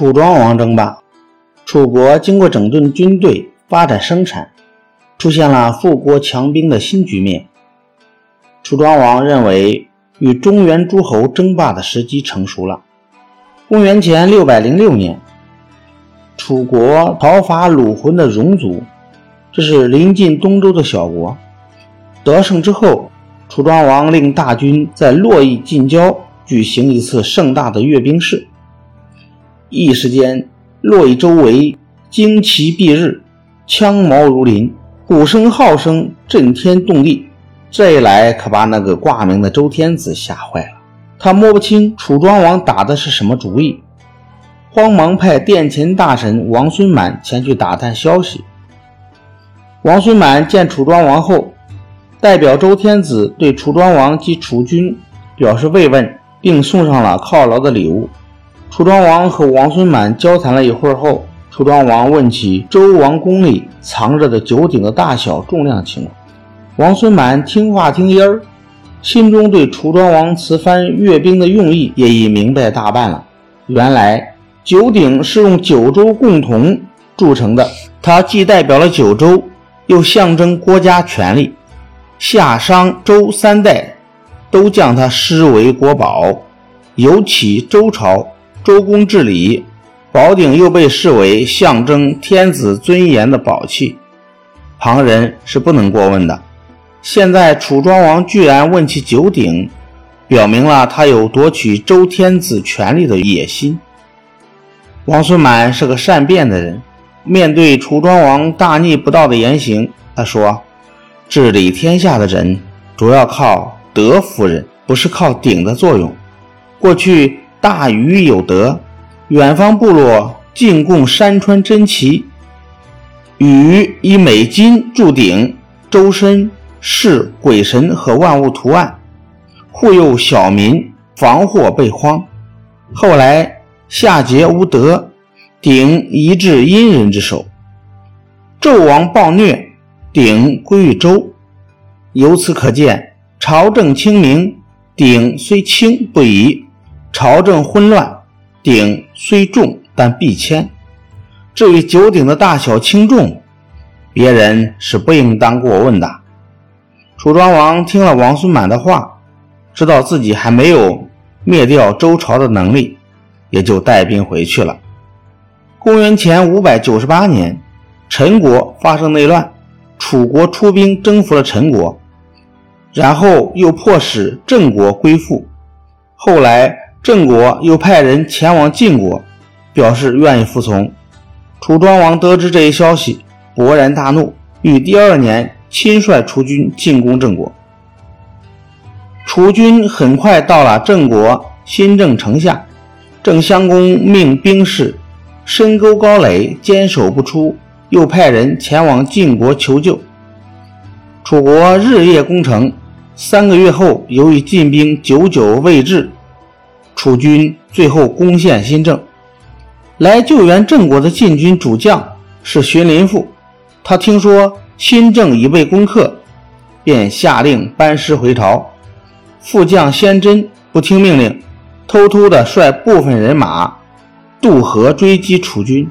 楚庄王争霸，楚国经过整顿军队、发展生产，出现了富国强兵的新局面。楚庄王认为，与中原诸侯争霸的时机成熟了。公元前六百零六年，楚国讨伐鲁浑的戎族，这是临近东周的小国。得胜之后，楚庄王令大军在洛邑近郊举行一次盛大的阅兵式。一时间，洛邑周围旌旗蔽日，枪矛如林，鼓声号声震天动地。这一来，可把那个挂名的周天子吓坏了。他摸不清楚庄王打的是什么主意，慌忙派殿前大臣王孙满前去打探消息。王孙满见楚庄王后，代表周天子对楚庄王及楚军表示慰问，并送上了犒劳的礼物。楚庄王和王孙满交谈了一会儿后，楚庄王问起周王宫里藏着的九鼎的大小、重量情况。王孙满听话听音儿，心中对楚庄王此番阅兵的用意也已明白大半了。原来九鼎是用九州共同铸成的，它既代表了九州，又象征国家权力。夏、商、周三代都将它视为国宝，尤其周朝。周公治理，宝鼎又被视为象征天子尊严的宝器，旁人是不能过问的。现在楚庄王居然问起九鼎，表明了他有夺取周天子权力的野心。王孙满是个善变的人，面对楚庄王大逆不道的言行，他说：“治理天下的人主要靠德服人，不是靠鼎的作用。过去。”大禹有德，远方部落进贡山川珍奇，禹以美金铸鼎，周身饰鬼神和万物图案，护佑小民防祸备荒。后来夏桀无德，鼎移至殷人之手，纣王暴虐，鼎归于周。由此可见，朝政清明，鼎虽轻不移。朝政混乱，鼎虽重但必谦。至于九鼎的大小轻重，别人是不应当过问的。楚庄王听了王孙满的话，知道自己还没有灭掉周朝的能力，也就带兵回去了。公元前五百九十八年，陈国发生内乱，楚国出兵征服了陈国，然后又迫使郑国归附，后来。郑国又派人前往晋国，表示愿意服从。楚庄王得知这一消息，勃然大怒，于第二年亲率楚军进攻郑国。楚军很快到了郑国新郑城下，郑襄公命兵士深沟高垒，坚守不出，又派人前往晋国求救。楚国日夜攻城，三个月后，由于晋兵久久未至。楚军最后攻陷新郑，来救援郑国的晋军主将是荀林父。他听说新郑已被攻克，便下令班师回朝。副将先真不听命令，偷偷的率部分人马渡河追击楚军。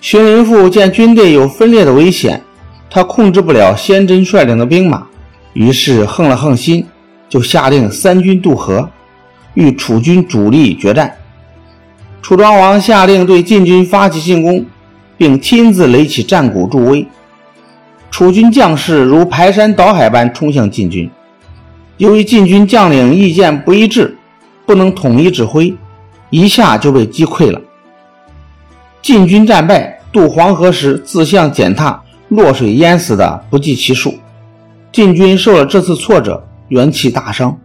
荀林父见军队有分裂的危险，他控制不了先真率领的兵马，于是横了横心，就下令三军渡河。与楚军主力决战，楚庄王下令对晋军发起进攻，并亲自擂起战鼓助威。楚军将士如排山倒海般冲向晋军，由于晋军将领意见不一致，不能统一指挥，一下就被击溃了。晋军战败，渡黄河时自相践踏，落水淹死的不计其数。晋军受了这次挫折，元气大伤。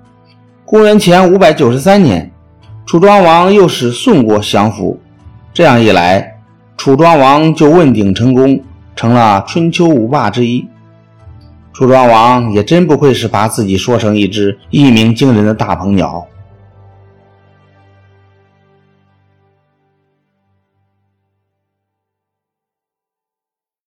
公元前五百九十三年，楚庄王又使宋国降服，这样一来，楚庄王就问鼎成功，成了春秋五霸之一。楚庄王也真不愧是把自己说成一只一鸣惊人的大鹏鸟。